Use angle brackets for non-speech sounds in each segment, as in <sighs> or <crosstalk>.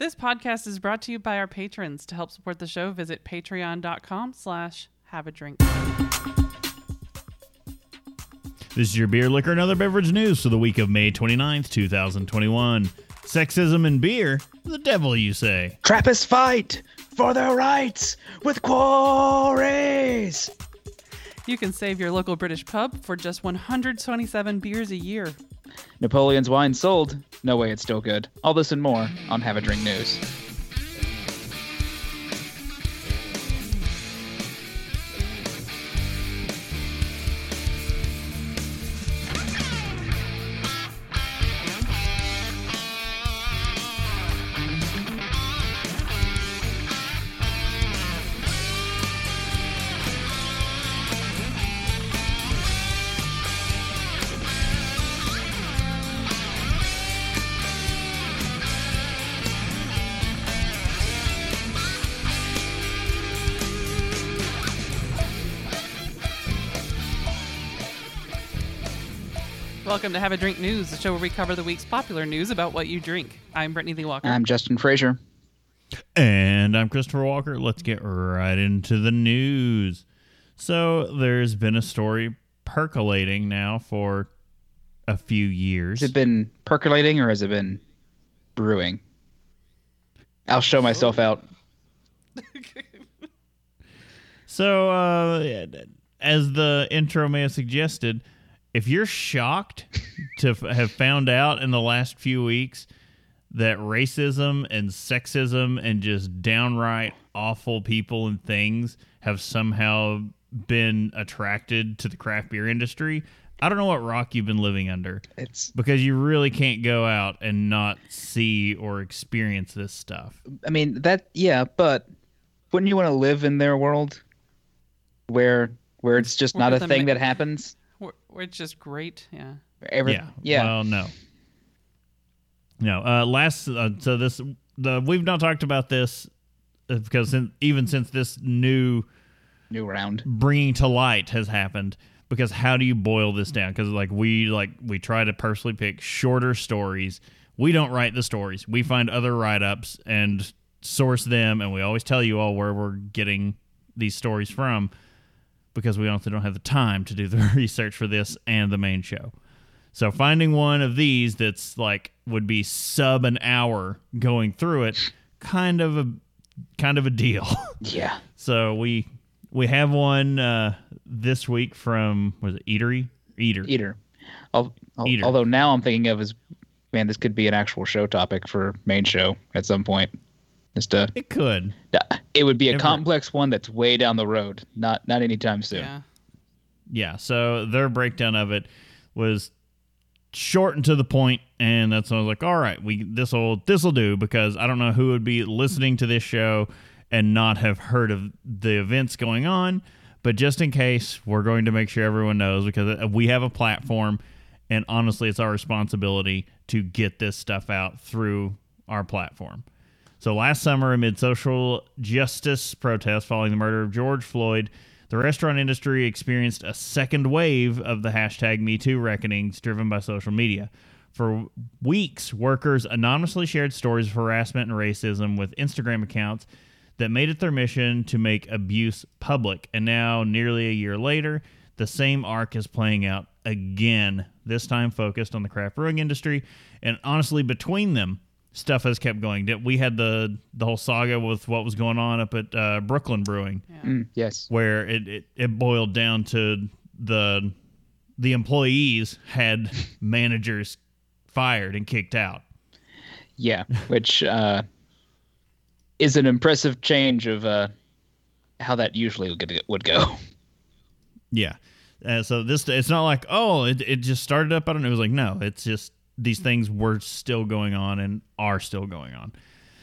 This podcast is brought to you by our patrons. To help support the show, visit patreon.com slash have a drink. This is your beer, liquor, and other beverage news for the week of May 29th, 2021. Sexism and beer? The devil, you say. Trappists fight for their rights with quarries. You can save your local British pub for just 127 beers a year. Napoleon's wine sold. No way, it's still good. All this and more on Have a Drink News. Welcome to Have a Drink News, the show where we cover the week's popular news about what you drink. I'm Brittany Lee Walker. I'm Justin Frazier. And I'm Christopher Walker. Let's get right into the news. So, there's been a story percolating now for a few years. Has it been percolating or has it been brewing? I'll show myself out. <laughs> So, uh, as the intro may have suggested, if you're shocked to f- have found out in the last few weeks that racism and sexism and just downright awful people and things have somehow been attracted to the craft beer industry, I don't know what rock you've been living under It's because you really can't go out and not see or experience this stuff. I mean that yeah, but wouldn't you want to live in their world where where it's just not a thing ma- that happens? We're, we're great. Yeah. Every, yeah. yeah. Well, no. No. Uh, last. Uh, so this. The we've not talked about this uh, because sin even since this new New round. bringing to light has happened. Because how do you boil this down? Because like we like we try to personally pick shorter stories. We don't write the stories. We find other write ups and source them, and we always tell you all where we're getting these stories from because we also don't have the time to do the <laughs> research for this and the main show. So finding one of these that's like would be sub an hour going through it, kind of a kind of a deal. <laughs> Yeah. so we we have one uh, this week from was it Eatery Eater. Eater. Al- al- Eater. Although now I'm thinking of is man, this could be an actual show topic for main show at some point. Just uh It could. it would be a Ever- complex one that's way down the road. Not not anytime soon. Yeah. Yeah. So their breakdown of it was short and to the point, and that's when I was like, all right, we this will this will do because I don't know who would be listening to this show and not have heard of the events going on. But just in case, we're going to make sure everyone knows because uh, we have a platform, and honestly, it's our responsibility to get this stuff out through our platform. So last summer, amid social justice protests following the murder of George Floyd, the restaurant industry experienced a second wave of the hashtag MeToo reckonings driven by social media. For weeks, workers anonymously shared stories of harassment and racism with Instagram accounts that made it their mission to make abuse public. And now, nearly a year later, the same arc is playing out again, this time focused on the craft brewing industry. And honestly, between them, stuff has kept going. We had the the whole saga with what was going on up at uh, Brooklyn Brewing, Mm, yes. where it, it it boiled down to the the employees had <laughs> managers fired and kicked out. Yeah. Which uh is an impressive change of uh how that usually would would go. Yeah. Uh, so this it's not like oh it, it just started up. I don't know. It was like no, it's just these things were still going on and are still going on.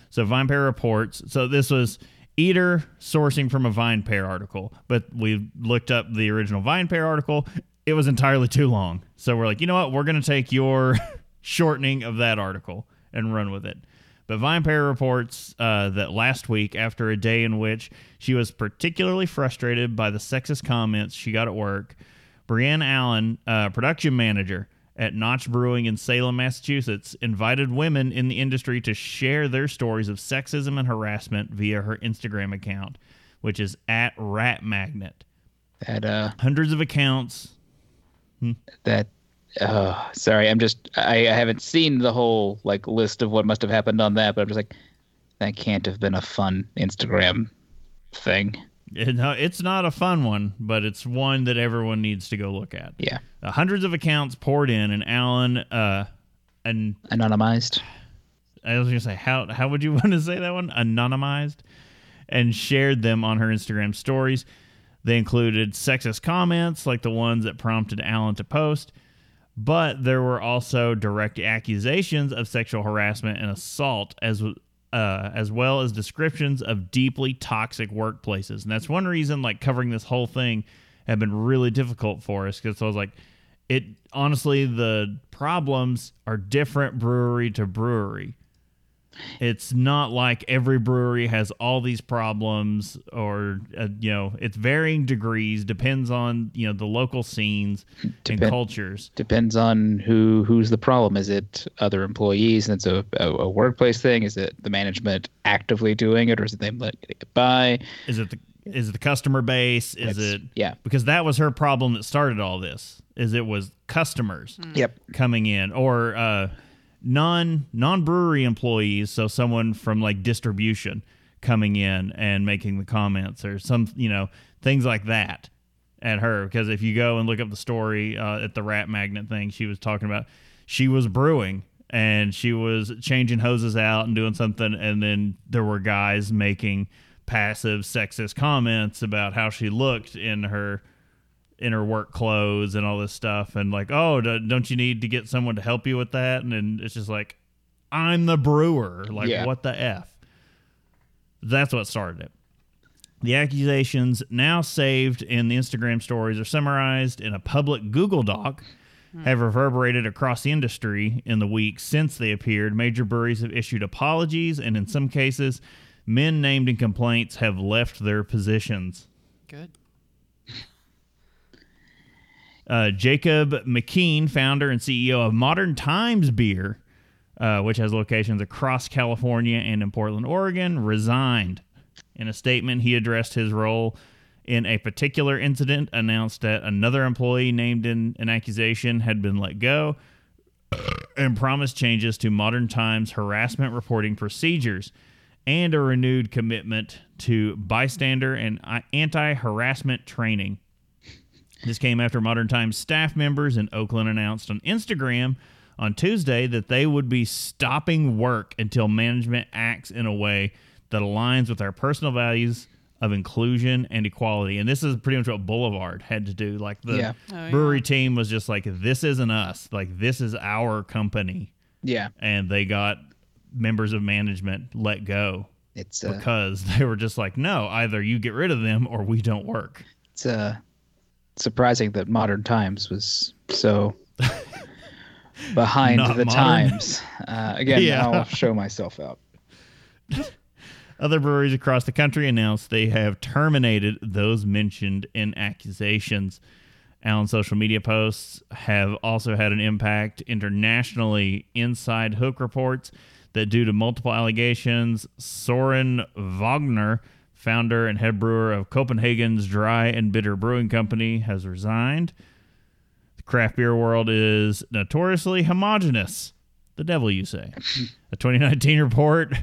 So VinePair reports. So this was Eater sourcing from a VinePair article, but we looked up the original VinePair article. It was entirely too long. So we're like, you know what? We're going to take your <laughs> shortening of that article and run with it. But VinePair reports uh, that last week, after a day in which she was particularly frustrated by the sexist comments she got at work, Brienne Allen, uh, production manager at Notch Brewing in Salem, Massachusetts, invited women in the industry to share their stories of sexism and harassment via her Instagram account, which is at Rat Magnet. That uh, Hundreds of accounts. that. Uh, sorry, I'm just. I, I haven't seen the whole like list of what must have happened on that, but I'm just like, that can't have been a fun Instagram thing. No, it's not a fun one, but it's one that everyone needs to go look at. Yeah, Uh, hundreds of accounts poured in, and Allen, uh, and anonymized. I was gonna say how how would you <laughs> want to say that one? Anonymized, and shared them on her Instagram stories. They included sexist comments like the ones that prompted Allen to post, but there were also direct accusations of sexual harassment and assault as uh, as well as descriptions of deeply toxic workplaces. And that's one reason like covering this whole thing had been really difficult for us because I was like, it honestly the problems are different brewery to brewery. It's not like every brewery has all these problems, or uh, you know, it's varying degrees. Depends on you know the local scenes and cultures. Depends on who who's the problem. Is it other employees and it's a, a, a workplace thing? Is it the management actively doing it, or is it them letting it get by? Is it the is it the customer base? Is It's- it yeah. Because that was her problem that started all this. Is it was customers Yep. coming in or uh, non non brewery employees, so someone from like distribution coming in and making the comments or some you know things like that at her. Because if you go and look up the story uh, at the Rat Magnet thing, she was talking about she was brewing and she was changing hoses out and doing something, and then there were guys making passive sexist comments about how she looked in her in her work clothes and all this stuff and like oh don't you need to get someone to help you with that? And then it's just like i'm the brewer. Like Yeah. what the f? That's what started it. The accusations now saved in the instagram stories are summarized in a public google doc hmm. have reverberated across the industry in the weeks since they appeared. Major breweries have issued apologies and in some cases men named in complaints have left their positions. Good. Uh, Jacob McKean, founder and CEO of Modern Times Beer, uh, which has locations across California and in Portland, Oregon, resigned. In a statement, he addressed his role in a particular incident, announced that another employee named in an accusation had been let go, and promised changes to Modern Times harassment reporting procedures and a renewed commitment to bystander and anti harassment training. This came after Modern Times staff members in Oakland announced on Instagram on Tuesday that they would be stopping work until management acts in a way that aligns with our personal values of inclusion and equality. And this is pretty much what Boulevard had to do. Like the Yeah. Oh, yeah. brewery team was just like, this isn't us. Like, this is our company. Yeah. And they got members of management let go It's uh, because <laughs> they were just like, no, either you get rid of them or we don't work. it's uh, surprising that Modern Times was so <laughs> behind Not the modern. times. Uh, again, Yeah. I'll show myself out. <laughs> Other breweries across the country announced they have terminated those mentioned in accusations. Allen's social media posts have also had an impact internationally. Inside Hook reports that due to multiple allegations, Soren Wagner, founder and head brewer of Copenhagen's Dry and Bitter Brewing Company, has resigned. The craft beer world is notoriously homogenous. The devil, you say. A 2019 report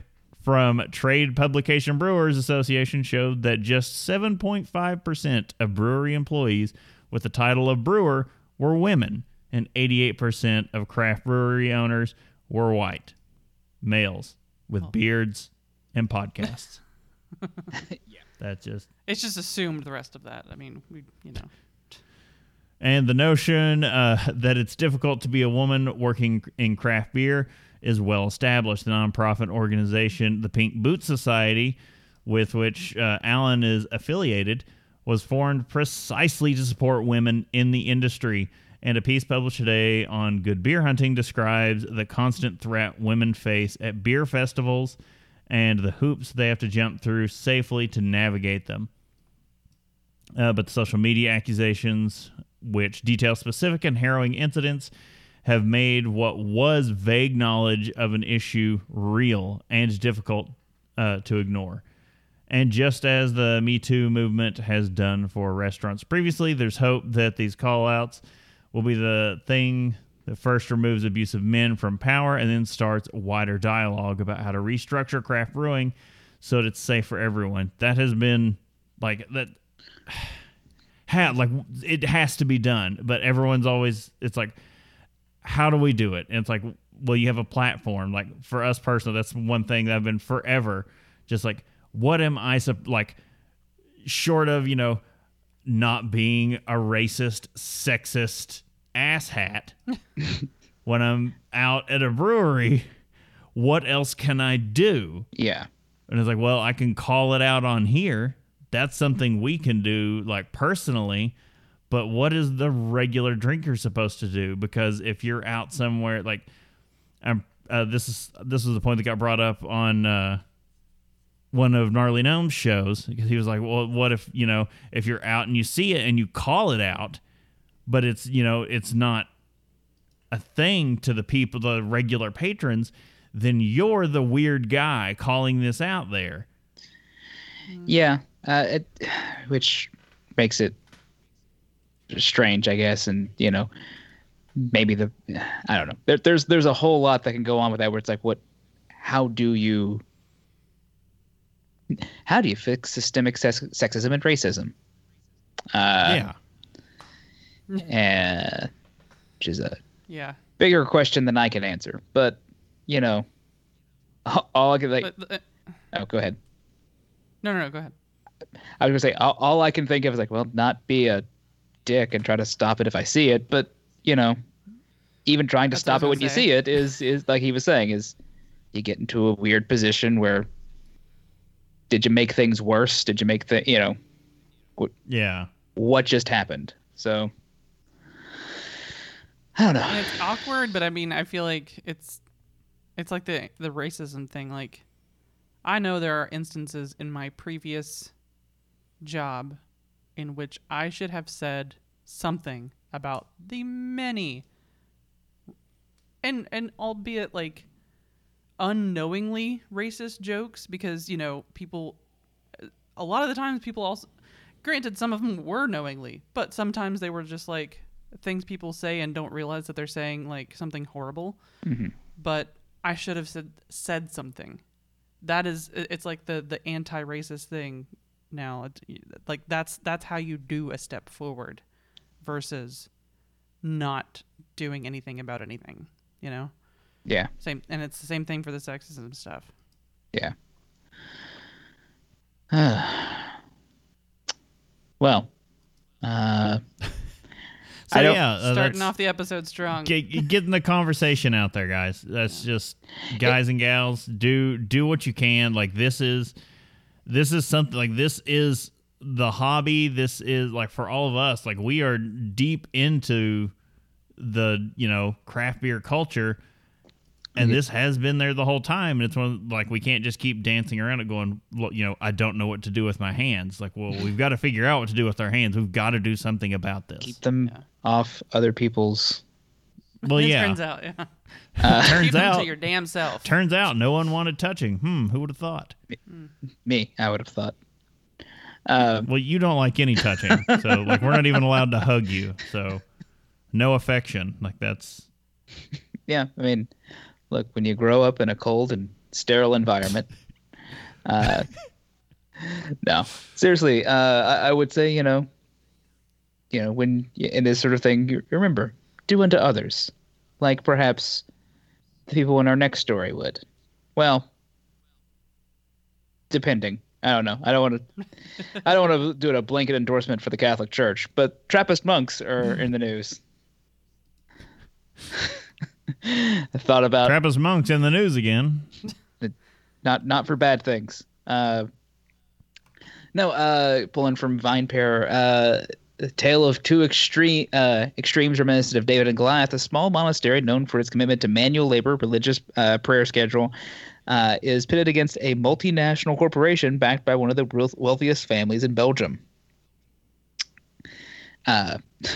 from Trade Publication Brewers Association showed that just 7.5% of brewery employees with the title of brewer were women, and 88% of craft brewery owners were white, males with oh. beards and podcasts. <laughs> yeah. That's just It's just assumed the rest of that. I mean, we, you know. And the notion uh, <laughs> that it's difficult to be a woman working in craft beer is well established. The nonprofit organization, the Pink Boot Society, with which uh, Allen is affiliated, was formed precisely to support women in the industry. And a piece published today on Good Beer Hunting describes the constant threat women face at beer festivals and the hoops they have to jump through safely to navigate them. Uh, but the social media accusations, which detail specific and harrowing incidents, have made what was vague knowledge of an issue real and difficult uh, to ignore. And just as the Me Too movement has done for restaurants previously, there's hope that these call outs will be the thing that first removes abusive men from power and then starts wider dialogue about how to restructure craft brewing so that it's safe for everyone. That has been like that <sighs> had like it has to be done, but everyone's always it's like how do we do it? And it's like well you have a platform like for us personally that's one thing that I've been forever just like what am I like short of, you know, not being a racist, sexist asshat when I'm out at a brewery, what else can I do? Yeah. And it's like, well, I can call it out on here. That's something we can do, like personally. But what is the regular drinker supposed to do? Because if you're out somewhere, like, I'm, uh, this is this was the point that got brought up on uh, one of Gnarly Gnome's shows. Because he was like, well, what if you know if you're out and you see it and you call it out, but it's you know it's not a thing to the people, the regular patrons, then you're the weird guy calling this out there. Yeah, uh, it, which makes it strange, I guess, and you know, maybe the I don't know. There, there's there's a whole lot that can go on with that, where it's like, what? How do you? How do you fix systemic sex, sexism and racism? Uh, yeah, <laughs> uh, which is a Yeah. bigger question than I can answer. But you know, all, <laughs> all I can like. But, uh, Oh, go ahead. no, no, no. Go ahead. I was gonna say all, all I can think of is like, well, not be a dick and try to stop it if I see it, but you know, even trying to That's stop it was when you see it is is like he was saying is you get into a weird position where did you make things worse? Did you make the you know yeah. what just happened? So I don't know. And it's awkward, but I mean, I feel like it's it's like the the racism thing. Like, I know there are instances in my previous job in which I should have said something about the many and and albeit like unknowingly racist jokes because you know people a lot of the times people also granted some of them were knowingly but sometimes they were just like things people say and don't realize that they're saying like something horrible. But i should have said said something. That is it's like the the anti-racist thing now. It's- like that's that's how you do a step forward versus not doing anything about anything you know? Yeah. same and it's the same thing for the sexism stuff. Yeah. <sighs> well, uh, <laughs> So yeah, uh, starting off the episode strong get, getting the conversation out there, guys. That's just guys and gals do do what you can. Like this is this is something like this is the hobby. This is like for all of us. Like we are deep into the you know craft beer culture. And this has been there the whole time, and it's one like we can't just keep dancing around it, going, you know, I don't know what to do with my hands. Like, well, we've got to figure out what to do with our hands. We've got to do something about this. keep them Yeah. off other people's. Well, it yeah, turns out yeah <laughs> turns out to your damn self Turns out no one wanted touching. Hmm, who would have thought? Me, I would have thought. Um, Well, you don't like any touching. so like we're not even allowed to hug you. So no affection. Like that's <laughs> yeah, I mean, look, when you grow up in a cold and sterile environment, <laughs> uh, no, seriously, uh, I, I would say, you know, you know, when y- in this sort of thing, you remember, do unto others, like perhaps the people in our next story would. Well, depending. I don't know. I don't want to. I don't want to do a blanket endorsement for the Catholic Church, but Trappist monks are <laughs> in the news. I thought about Trappist monks in the news again. not not for bad things. Uh, no, uh, pulling from Vine Pair, uh, the tale of two extreme uh, extremes reminiscent of David and Goliath. A small monastery known for its commitment to manual labor, religious uh, prayer schedule, uh, is pitted against a multinational corporation backed by one of the wealthiest families in Belgium. Uh, <laughs>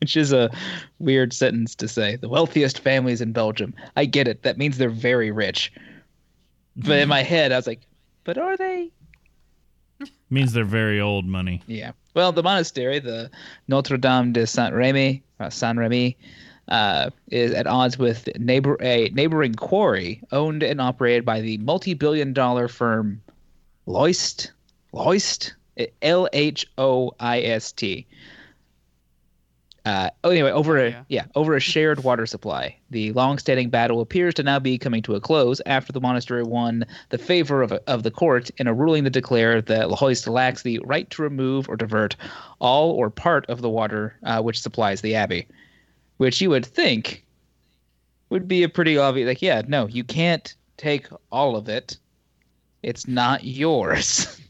which is a weird sentence to say. The wealthiest families in Belgium. I get it. That means they're very rich. But in my head, I was like, but are they? Means they're very old money. Yeah. Well, the monastery, the Notre Dame de Saint Remy, uh, Saint Remy, uh, is at odds with neighbor a neighboring quarry owned and operated by the multi-billion-dollar firm Lhoist. Lhoist. L H O I S T. Uh, oh, anyway, over a Yeah. yeah, over a shared water supply. The long-standing battle appears to now be coming to a close after the monastery won the favor of, of the court in a ruling that declared that Lahoist lacks the right to remove or divert all or part of the water uh, which supplies the abbey, which you would think would be a pretty obvious. Like, yeah, no, you can't take all of it. It's not yours. <laughs>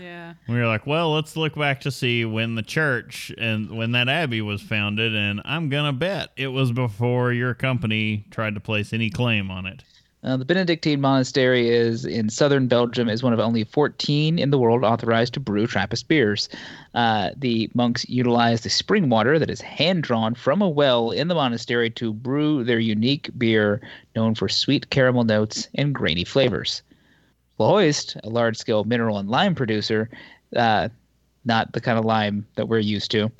Yeah. We were like, well, let's look back to see when the church and when that abbey was founded, and I'm gonna bet it was before your company tried to place any claim on it. Uh, the Benedictine monastery is in southern Belgium. is one of only 14 in the world authorized to brew Trappist beers. Uh, the monks utilize the spring water that is hand drawn from a well in the monastery to brew their unique beer, known for sweet caramel notes and grainy flavors. Lahoist, a large-scale mineral and lime producer, uh, not the kind of lime that we're used to,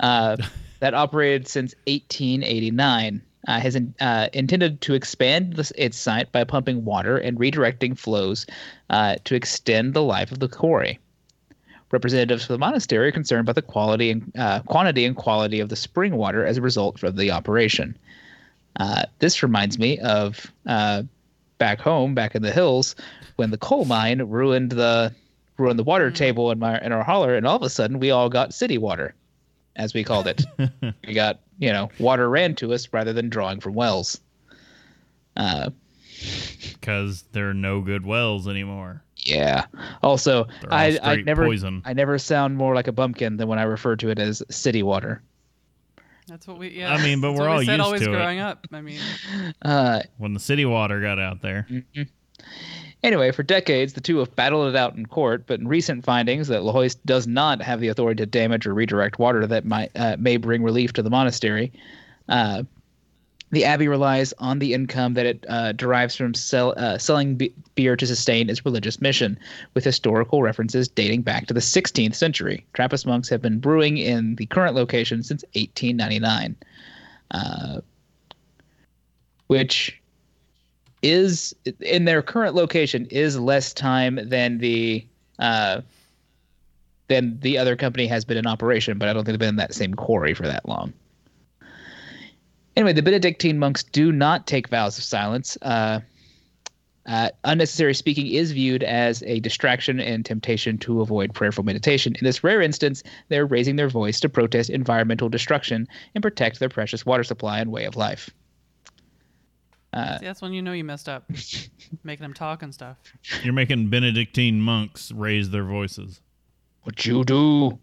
uh, <laughs> that operated since 1889 uh, has in, uh, intended to expand this, its site by pumping water and redirecting flows uh, to extend the life of the quarry. Representatives for the monastery are concerned about the quality and uh, quantity and quality of the spring water as a result of the operation. Uh, this reminds me of uh, back home, back in the hills, when the coal mine ruined the ruined the water table in my in our holler, and all of a sudden we all got city water, as we called it. <laughs> we got you know water ran to us rather than drawing from wells. Uh, Because there are no good wells anymore. yeah. Also, I I never poison. I never sound more like a bumpkin than when I refer to it as city water. That's what we. Yeah. I mean, but we're what we all said used always to it. growing up. I mean, <laughs> Uh, When the city water got out there, Anyway, for decades, the two have battled it out in court, but in recent findings that Lahoist does not have the authority to damage or redirect water that might uh, may bring relief to the monastery. Uh, the abbey relies on the income that it uh, derives from sell, uh, selling be- beer to sustain its religious mission, with historical references dating back to the 16th century. Trappist monks have been brewing in the current location since 1899, uh, which is in their current location is less time than the uh, than the other company has been in operation, but I don't think they've been in that same quarry for that long. Anyway, the Benedictine monks do not take vows of silence. Uh, uh, unnecessary speaking is viewed as a distraction and temptation to avoid prayerful meditation. In this rare instance, they're raising their voice to protest environmental destruction and protect their precious water supply and way of life. Uh, see, that's when you know you messed up, <laughs> making them talk and stuff. you're making Benedictine monks raise their voices. What you do?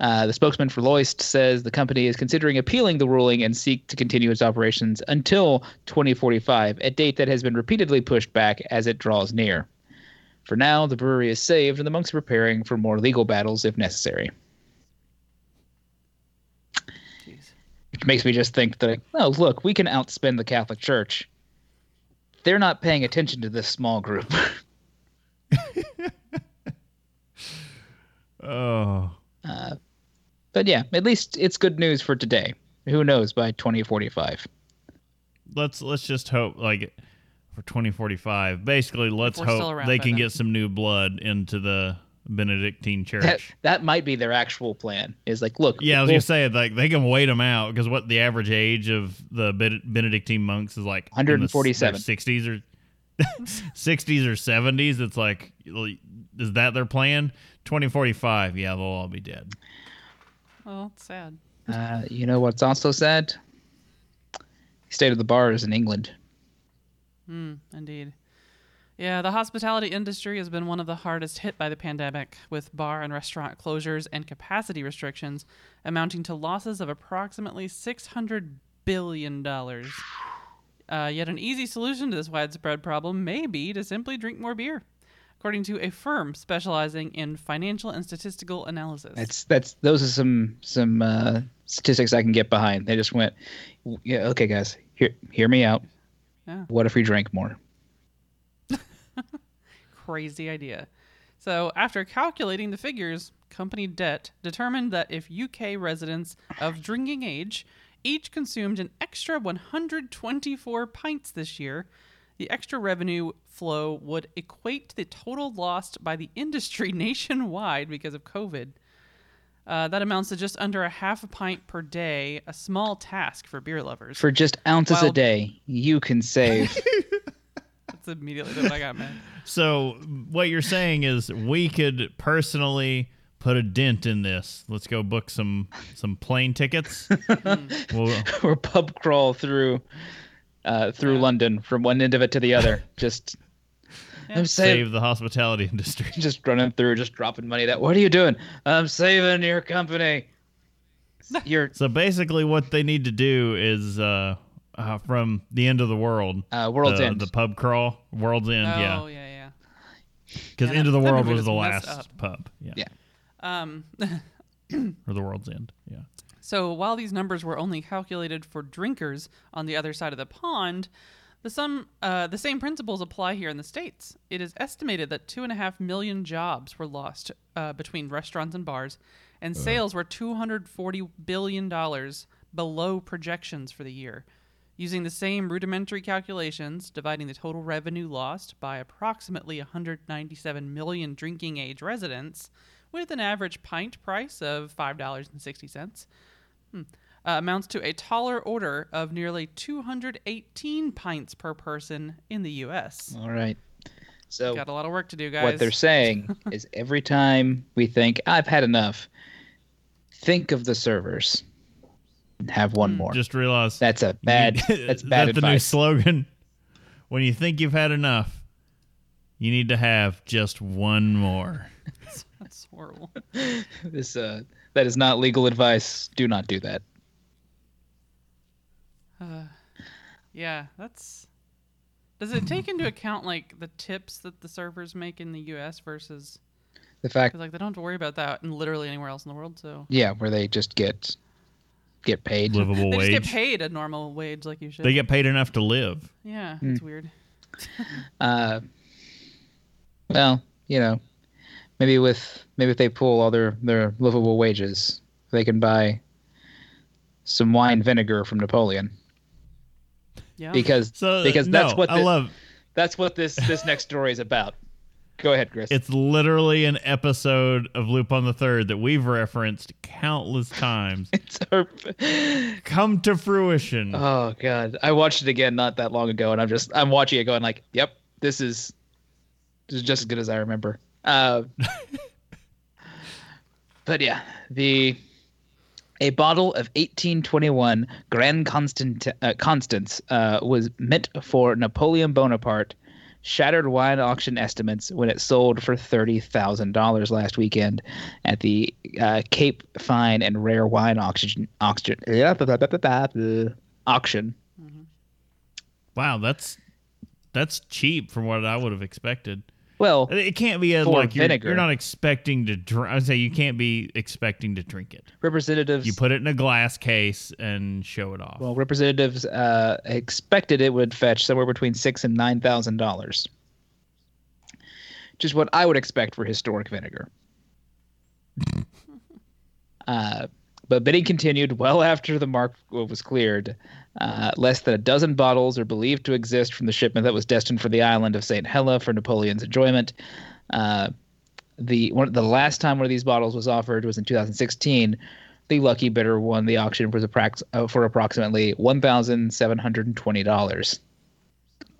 Uh, the spokesman for Lhoist says the company is considering appealing the ruling and seek to continue its operations until 2045, a date that has been repeatedly pushed back as it draws near. For now, the brewery is saved, and the monks are preparing for more legal battles if necessary. Jeez. Which makes me just think that, oh, look, we can outspend the Catholic Church. They're not paying attention to this small group. <laughs> Oh, uh, but yeah, at least it's good news for today. Who knows by 2045? let's let's just hope like for 2045. Basically, let's hope they can then. get some new blood into the Benedictine Church. that might be their actual plan. Is like, look, Yeah, I was we'll- gonna say like they can wait them out because what the average age of the Benedictine monks is like in the s- 147. 60s or <laughs> 60s or 70s. It's like is that their plan? 2045, yeah, they'll all be dead. Well, it's sad. Uh, you know what's also sad? State of the bars in England. Hmm, indeed. Yeah, the hospitality industry has been one of the hardest hit by the pandemic, with bar and restaurant closures and capacity restrictions amounting to losses of approximately $600 billion. Uh, yet, an easy solution to this widespread problem may be to simply drink more beer. according to a firm specializing in financial and statistical analysis. That's that's those are some some uh, statistics I can get behind. They just went, yeah, okay, guys, hear hear me out. Yeah. What if we drank more? <laughs> crazy idea. So, after calculating the figures, company debt determined that if UK residents of drinking age each consumed an extra 124 pints this year, the extra revenue flow would equate to the total lost by the industry <laughs> nationwide because of COVID. Uh, that amounts to just under a half a pint per day, a small task for beer lovers. For just ounces a day, you can save. <laughs> That's immediately what I got, man. <laughs> So what you're saying is we could personally put a dent in this. Let's go book some some plane tickets. <laughs> We'll- <laughs> or pub crawl through uh, through Yeah. London from one end of it to the other. Just I'm saving, save the hospitality industry. just running through, just dropping money. That what are you doing? I'm saving your company. Your So basically, what they need to do is uh, uh, from the end of the world, uh, world's the, end. the pub crawl, World's End, oh, yeah, yeah, yeah. because Yeah, End of the World was the last up. pub, yeah. Yeah. Um, <coughs> or the World's End, yeah. So while these numbers were only calculated for drinkers on the other side of the pond, the some uh, the same principles apply here in the states. It is estimated that two and a half million jobs were lost uh, between restaurants and bars, and sales were two hundred forty billion dollars below projections for the year. Using the same rudimentary calculations, dividing the total revenue lost by approximately 197 million drinking age residents, with an average pint price of $5.60, hmm, uh, amounts to a taller order of nearly 218 pints per person in the U.S. All right. So Got a lot of work to do, guys. what they're saying <laughs> is every time we think I've had enough, think of the servers. And Have one more. Just realize That's a bad. <laughs> you- That's bad the new advice. slogan. When you think you've had enough, you need to have just one more. <laughs> That's horrible. <laughs> this uh, that is not legal advice. Do not do that. Uh, yeah, that's. Does it take into account like the tips that the servers make in the U.S. versus The fact, like they don't have to worry about that in literally anywhere else in the world? So yeah, where they just get get paid. Livable they wage. just get paid a normal wage like you should. They get paid enough to live. yeah, Hmm. it's weird. <laughs> Uh, well, you know, maybe with maybe if they pull all their their livable wages, they can buy some wine vinegar from Napoleon Yeah. because So because no, that's what I love. that's what this this next story is about. Go ahead, Chris. It's literally an episode of Lupin the Third that we've referenced countless times. <laughs> It's our, Come to fruition. oh god, I watched it again not that long ago, and I'm just I'm watching it going like, yep, this is this is just as good as I remember. Uh, <laughs> but yeah, the a bottle of 1821 Grand Constant uh, Constance uh, was meant for Napoleon Bonaparte. Shattered wine auction estimates when it sold for thirty thousand dollars last weekend at the uh, Cape Fine and Rare Wine Auction auction auction. Wow, that's that's cheap from what I would have expected. Well, It can't be a, like you're, vinegar. you're not expecting to drink. I would say you can't be expecting to drink it. representatives You put it in a glass case and show it off. well representatives uh, expected it would fetch somewhere between six and nine thousand dollars, which is what I would expect for historic vinegar. <laughs> uh, but bidding continued well after the mark was cleared. Uh, less than a dozen bottles are believed to exist from the shipment that was destined for the island of Saint Hela for Napoleon's enjoyment. Uh, the one the last time one of these bottles was offered was in 2016. The lucky bidder won the auction for, the uh, for approximately one thousand seven hundred and twenty dollars.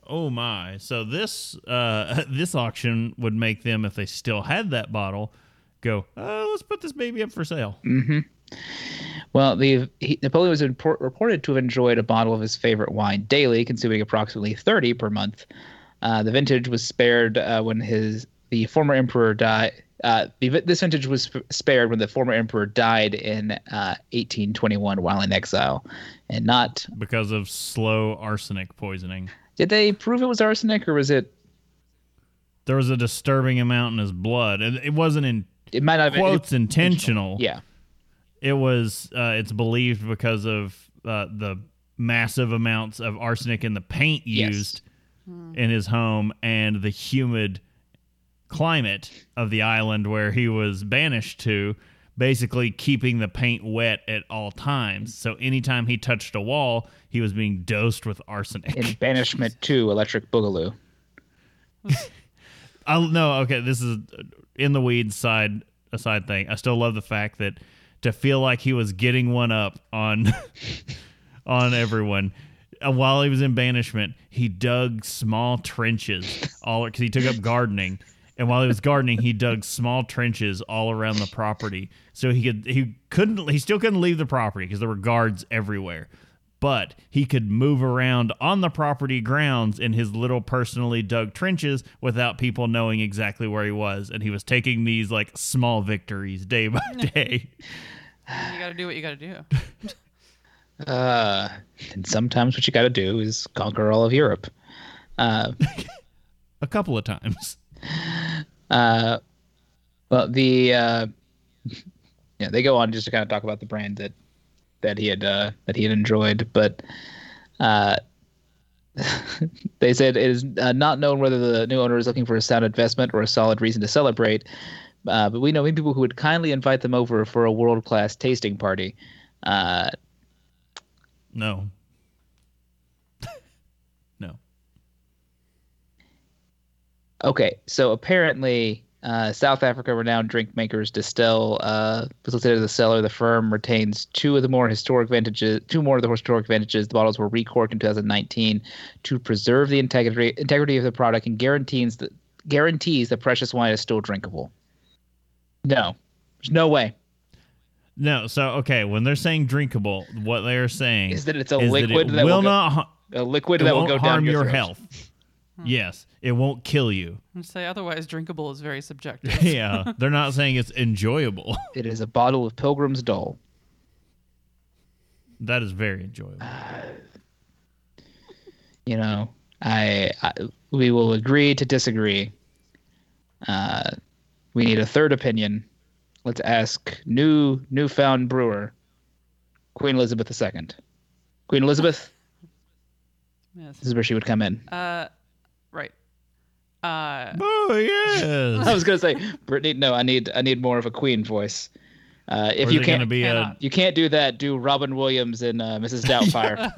oh my! So this uh, <laughs> this auction would make them, if they still had that bottle, go. Uh, let's put this baby up for sale. Well, the he, Napoleon was impor- reported to have enjoyed a bottle of his favorite wine daily, consuming approximately thirty per month. Uh, the vintage was spared uh, when his the former emperor died. Uh, the, this vintage was sp- spared when the former emperor died in uh, 1821 while in exile, and not. because of slow arsenic poisoning. Did they prove it was arsenic or was it? there was a disturbing amount in his blood, and it wasn't in It might not have been quotes intentional. Yeah. It was. Uh, it's believed because of uh, the massive amounts of arsenic in the paint Yes. used in his home and the humid climate of the island where he was banished to, basically keeping the paint wet at all times. So anytime he touched a wall, he was being dosed with arsenic. In Banishment to Electric Boogaloo. <laughs> I no, okay, this is in the weeds side a side thing. I still love the fact that to feel like he was getting one up on <laughs> on everyone. uh, While he was in banishment, he dug small trenches all because he took up gardening, and while he was gardening, he dug small trenches all around the property. So he could he couldn't he still couldn't leave the property because there were guards everywhere, but he could move around on the property grounds in his little personally dug trenches without people knowing exactly where he was, and he was taking these like small victories day by <laughs> day. You got to do what you got to do. <laughs> Uh, and sometimes what you got to do is conquer all of Europe. Uh, <laughs> A couple of times. uh, well, the uh, yeah, they go on just to kind of talk about the brand that that he had uh, that he had enjoyed, but uh, <laughs> they said it is uh, not known whether the new owner is looking for a sound investment or a solid reason to celebrate. Uh, but we know many people who would kindly invite them over for a world class tasting party. Uh, No. <laughs> no. Okay, so apparently, uh, South Africa renowned drink makers Distell uh, facilitated the cellar. The firm retains two of the more historic vintages. Two more of the historic vintages. The bottles were recorked in 2019 to preserve the integrity integrity of the product and guarantees that guarantees the precious wine is still drinkable. No, there's no way. No, so okay, when they're saying drinkable, what they are saying Is that it's a liquid that, that, will will go, not a liquid it that will go harm down your throat. health. Yes, it won't kill you. And say otherwise drinkable is very <laughs> subjective. yeah, they're not saying it's enjoyable. <laughs> It is a bottle of Pilgrim's Dole. that is very enjoyable. <sighs> you know, I, I we will agree to disagree. Uh, we need a third opinion. Let's ask new newfound brewer, Queen Elizabeth II. Queen Elizabeth, yes. this is where she would come in. Uh, right. Uh, Oh I was gonna say, Brittany. No, I need I need more of a Queen voice. Uh, if you can't, be a you can't do that. Do Robin Williams and uh, Mrs. Doubtfire.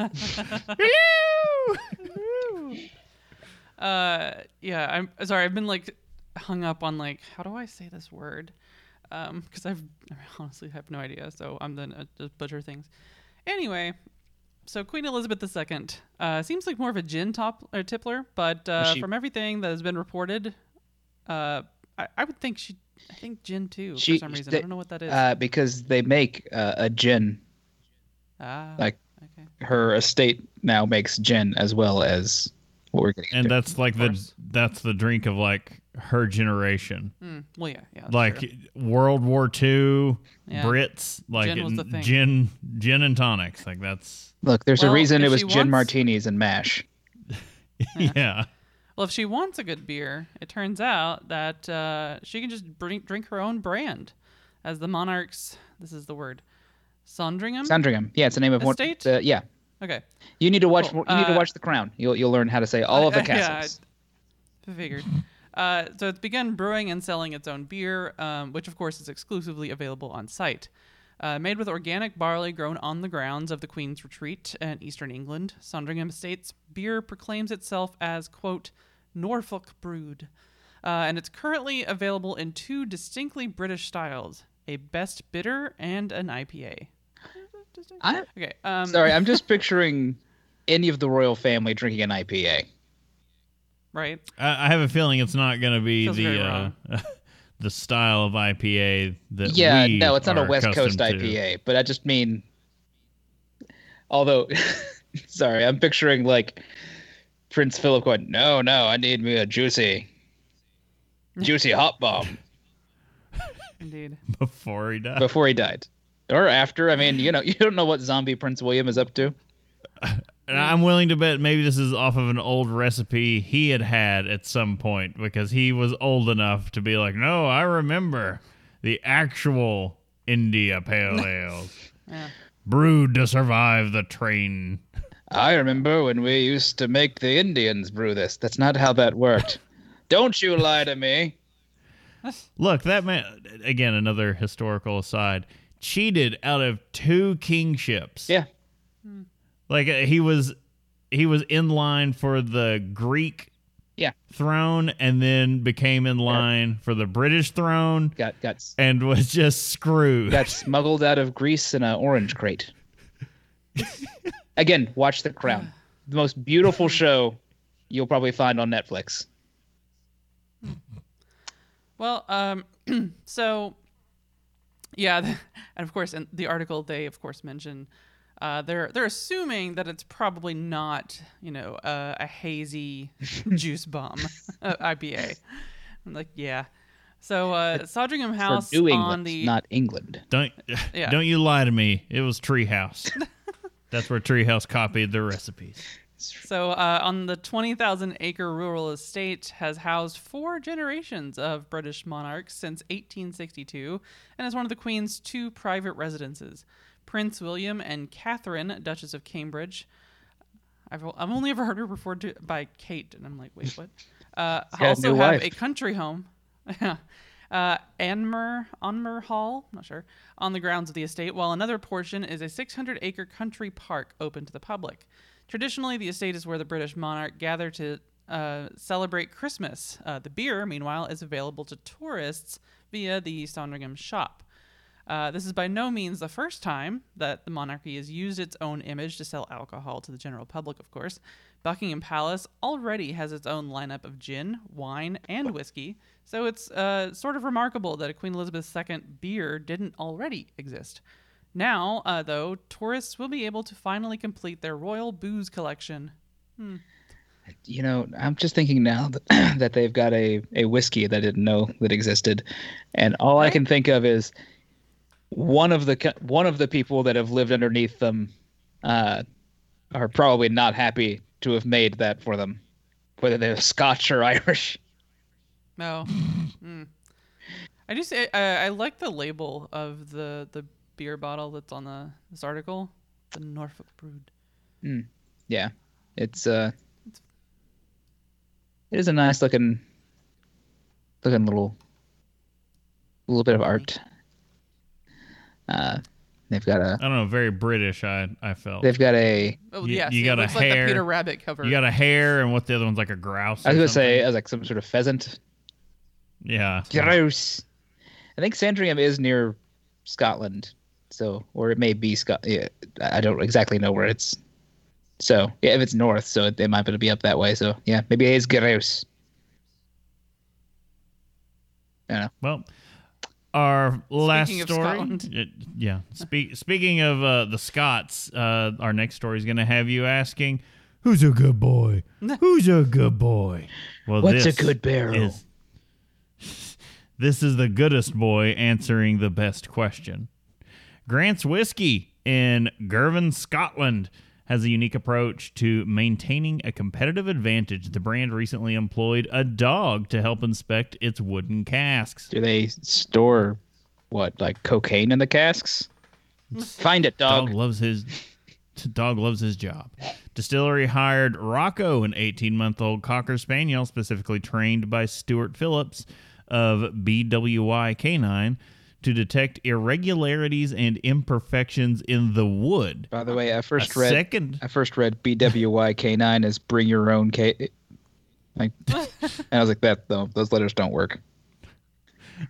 <laughs> uh, yeah. I'm sorry. I've been like hung up on like how do I say this word? Um, because I've I honestly have no idea. So I'm then uh, just butcher things. Anyway, so Queen Elizabeth II uh, seems like more of a gin top or tippler, but uh, she- from everything that has been reported, uh, I, I would think she. I think gin too She- for some reason. they- I don't know what that is. uh, because they make uh, a gin. ah, like- okay. Her estate now makes gin as well as what we're getting. and into. that's like the that's the drink of like her generation. Hmm, well, yeah, yeah. like true. World War II, Yeah. Brits, like Gin was the thing. gin gin and tonics. Like that's Look, there's Well, a reason it was gin wants- martinis and mash. <laughs> yeah. Well, if she wants a good beer, it turns out that uh, she can just drink, drink her own brand, as the monarchs. This is the word, Sondringham. Sandringham. Yeah, it's the name of one. Estate? Uh, yeah, okay, you need to watch. Cool. You need to Uh, watch The Crown. You'll you'll learn how to say all of the Uh, yeah, castles. I figured. Uh, so it's begun brewing and selling its own beer, um, which of course is exclusively available on site. Uh, made with organic barley grown on the grounds of the Queen's Retreat in eastern England, Sondringham Estates beer proclaims itself as quote Norfolk brewed, uh, and it's currently available in two distinctly British styles: a best bitter and an IPA. I, Okay. Um, sorry, I'm just <laughs> picturing any of the royal family drinking an IPA. Right. I, I have a feeling it's not going to be Feels the uh, <laughs> the style of IPA that yeah, we no, it's not a West Coast accustomed to. IPA, but I just mean. Although, <laughs> sorry, I'm picturing like Prince Philip going, "No, no, I need me a juicy, juicy hop bomb." Indeed. before he died. before he died or after. I mean, you know, <laughs> you don't know what zombie Prince William is up to. and I'm willing to bet maybe this is off of an old recipe he had had at some point because he was old enough to be like, no, I remember the actual India Pale <laughs> Ale Yeah. brewed to survive the train. I remember when we used to make the Indians brew this. That's not how that worked. <laughs> Don't you lie to me. Look, that man again. Another historical aside. Cheated out of two kingships. Yeah. Like uh, he was, he was in line for the Greek Yeah. throne, and then became in line for the British throne, Got got and was just screwed. got smuggled out of Greece in an orange crate. <laughs> Again, watch The Crown. The most beautiful show you'll probably find on Netflix. Well, um, <clears throat> so yeah, <laughs> and of course, in the article they of course mention uh, they're they're assuming that it's probably not you know uh, a hazy <laughs> juice bomb uh, IPA. I'm like, yeah. So uh, Sandringham House For New on England, the not England. Don't <laughs> Yeah. don't you lie to me. It was Treehouse. That's where Treehouse copied their recipes. So, uh, on the 20,000 acre rural estate has housed four generations of British monarchs since 1862 and is one of the Queen's two private residences. Prince William and Catherine, Duchess of Cambridge. I've, I've only ever heard her referred to by Kate, and I'm like, wait, what? <laughs> Uh, also have wife. a country home. <laughs> uh, Anmer, Anmer Hall, not sure, on the grounds of the estate, while another portion is a 600 acre country park open to the public. Traditionally, the estate is where the British monarch gather to uh, celebrate Christmas. Uh, the beer, meanwhile, is available to tourists via the Sandringham shop. Uh, this is by no means the first time that the monarchy has used its own image to sell alcohol to the general public, of course. Buckingham Palace already has its own lineup of gin, wine, and whiskey, so it's uh, sort of remarkable that a Queen Elizabeth II beer didn't already exist. Now, uh, though, tourists will be able to finally complete their royal booze collection. You know, I'm just thinking now that, <clears throat> that they've got a, a whiskey that I didn't know that existed, and all I can think of is one of the one of the people that have lived underneath them uh, are probably not happy to have made that for them, whether they're <laughs> Scotch or Irish. No. Mm. I say I, I like the label of the the beer bottle that's on the this article, the Norfolk Brood. Yeah, it's uh, it is a nice looking, looking little, little bit of art. Uh, they've got a, I don't know, very British. I I felt. they've got a. Oh You- yes, you it got a looks like hair. the Peter Rabbit cover. You got a hare, and what the other one's like a grouse. I was or gonna say, something. as like some sort of pheasant. yeah. Grouse. I think Sandringham is near Scotland, so or it may be Scot. Yeah, I don't exactly know where it's. So yeah, if it's north, so it, it might be up that way. So yeah, maybe it is gross. Well, our last of story. Scotland. it- yeah. Speak, speaking of uh, the Scots, uh, our next story is going to have you asking, "Who's a good boy? <laughs> Who's a good boy?" Well, What's a good barrel? is- <laughs> this is the goodest boy answering the best question. Grant's Whiskey in Girvan, Scotland, has a unique approach to maintaining a competitive advantage. The brand recently employed a dog to help inspect its wooden casks. Do they store what like cocaine in the casks? Find it, dog. Dog loves his dog loves his job. Distillery hired Rocco, an 18-month-old cocker spaniel specifically trained by Stuart Phillips of BWY Canine to detect irregularities and imperfections in the wood. By the way, I A first read second I first read BWY K9 as bring your own K. Like, <laughs> and I was like, that though those letters don't work.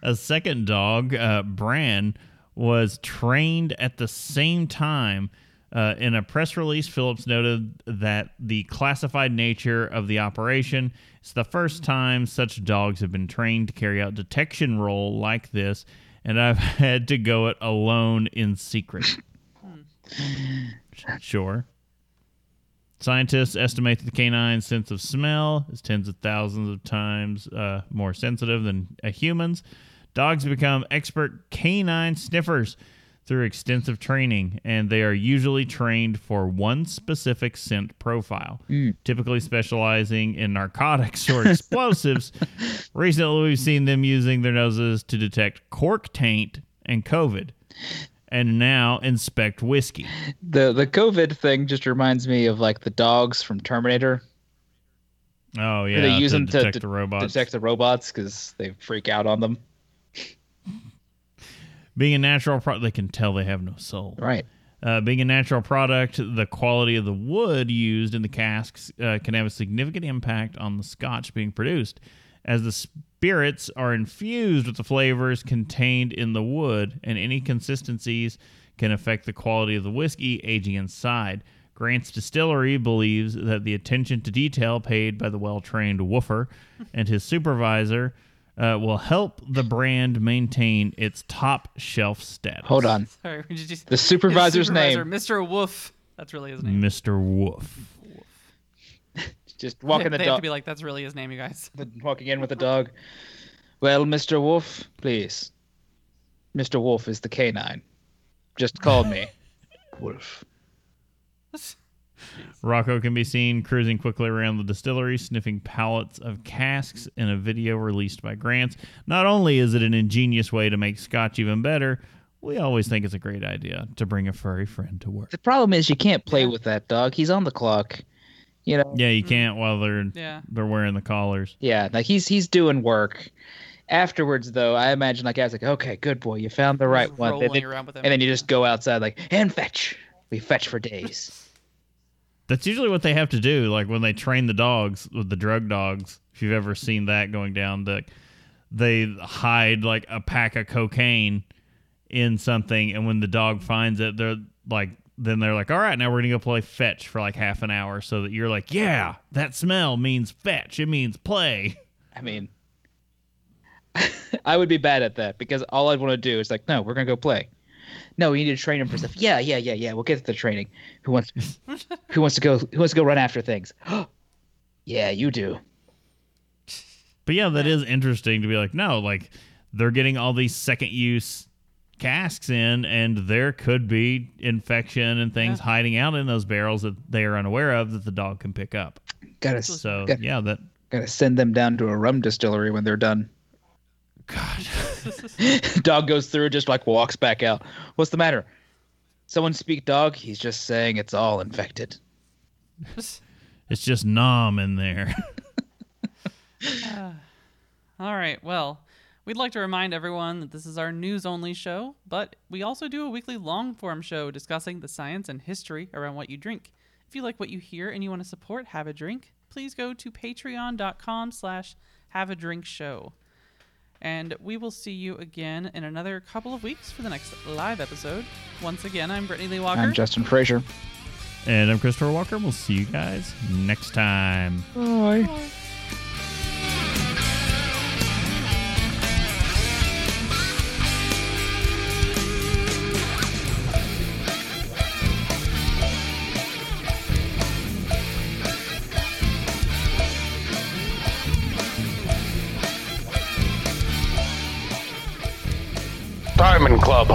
a second dog, uh, Bran, was trained at the same time. Uh, in a press release, Phillips noted that the classified nature of the operation is the first time such dogs have been trained to carry out detection role like this, and I've <laughs> had to go it alone in secret. sure. Scientists estimate that the canine's sense of smell is tens of thousands of times uh, more sensitive than a human's. Dogs become expert canine sniffers. Through extensive training, and they are usually trained for one specific scent profile, hmm. typically specializing in narcotics or <laughs> explosives. Recently, we've seen them using their noses to detect cork taint and COVID, and now inspect whiskey. The the COVID thing just reminds me of like the dogs from Terminator. Oh yeah, where they use to them to detect the robots. detect the robots because they freak out on them. Being a natural product, they can tell they have no soul. Right. Uh, being a natural product, the quality of the wood used in the casks uh, can have a significant impact on the scotch being produced, as the spirits are infused with the flavors contained in the wood, and any consistencies can affect the quality of the whiskey aging inside. Grant's Distillery believes that the attention to detail paid by the well trained woofer and his supervisor uh, will help the brand maintain its top shelf status. Hold on. <laughs> Sorry, did you The supervisor's supervisor, name. Mr. Wolf. That's really his name. Mr. Woof. <laughs> Just walking the they have to dog. be like, that's really his name, you guys. Walking in with a dog. Well, Mr. Wolf, please. Mr. Wolf is the canine. Just call me <laughs> Wolf. Rocco can be seen cruising quickly around the distillery, sniffing pallets of casks in a video released by Grants. Not only is it an ingenious way to make scotch even better, we always think it's a great idea to bring a furry friend to work. The problem is you can't play with that dog. He's on the clock. You know. Yeah, you can't while they're Yeah. they're wearing the collars. Yeah, like he's he's doing work. Afterwards, though, I imagine like I was like, okay, good boy, you found the right Just one. rolling And then, around with him. and then you just go outside like and fetch. We fetch for days. <laughs> That's usually what they have to do. Like when they train the dogs with the drug dogs. If you've ever seen that going down, the they hide like a pack of cocaine in something, and when the dog finds it, they're like, then they're like, all right, now we're gonna go play fetch for like half an hour, so that you're like, yeah, that smell means fetch. It means play. I mean, <laughs> I would be bad at that because all I'd want to do is like, no, we're gonna go play. No, we need to train him for stuff. Yeah, yeah, yeah, yeah. We'll get to the training. Who wants? who wants to go? Who wants to go run after things? <gasps> yeah, you do. But yeah, that is interesting to be like, no, like they're getting all these second use casks in, and there could be infection and things Yeah. hiding out in those barrels that they are unaware of that the dog can pick up. Gotta So gotta, yeah, that gotta send them down to a rum distillery when they're done. God, <laughs> dog goes through, just like walks back out. What's the matter? Someone speak dog. He's just saying it's all infected. <laughs> it's just nom in there. <laughs> Uh, all right. Well, we'd like to remind everyone that this is our news only show, but we also do a weekly long form show discussing the science and history around what you drink. If you like what you hear and you want to support Have a Drink, please go to patreon.com slash have a drink show. And we will see you again in another couple of weeks for the next live episode. Once again, I'm Brittany Lee Walker. I'm Justin Frazier. and I'm Christopher Walker. We'll see you guys next time. Bye. Diamond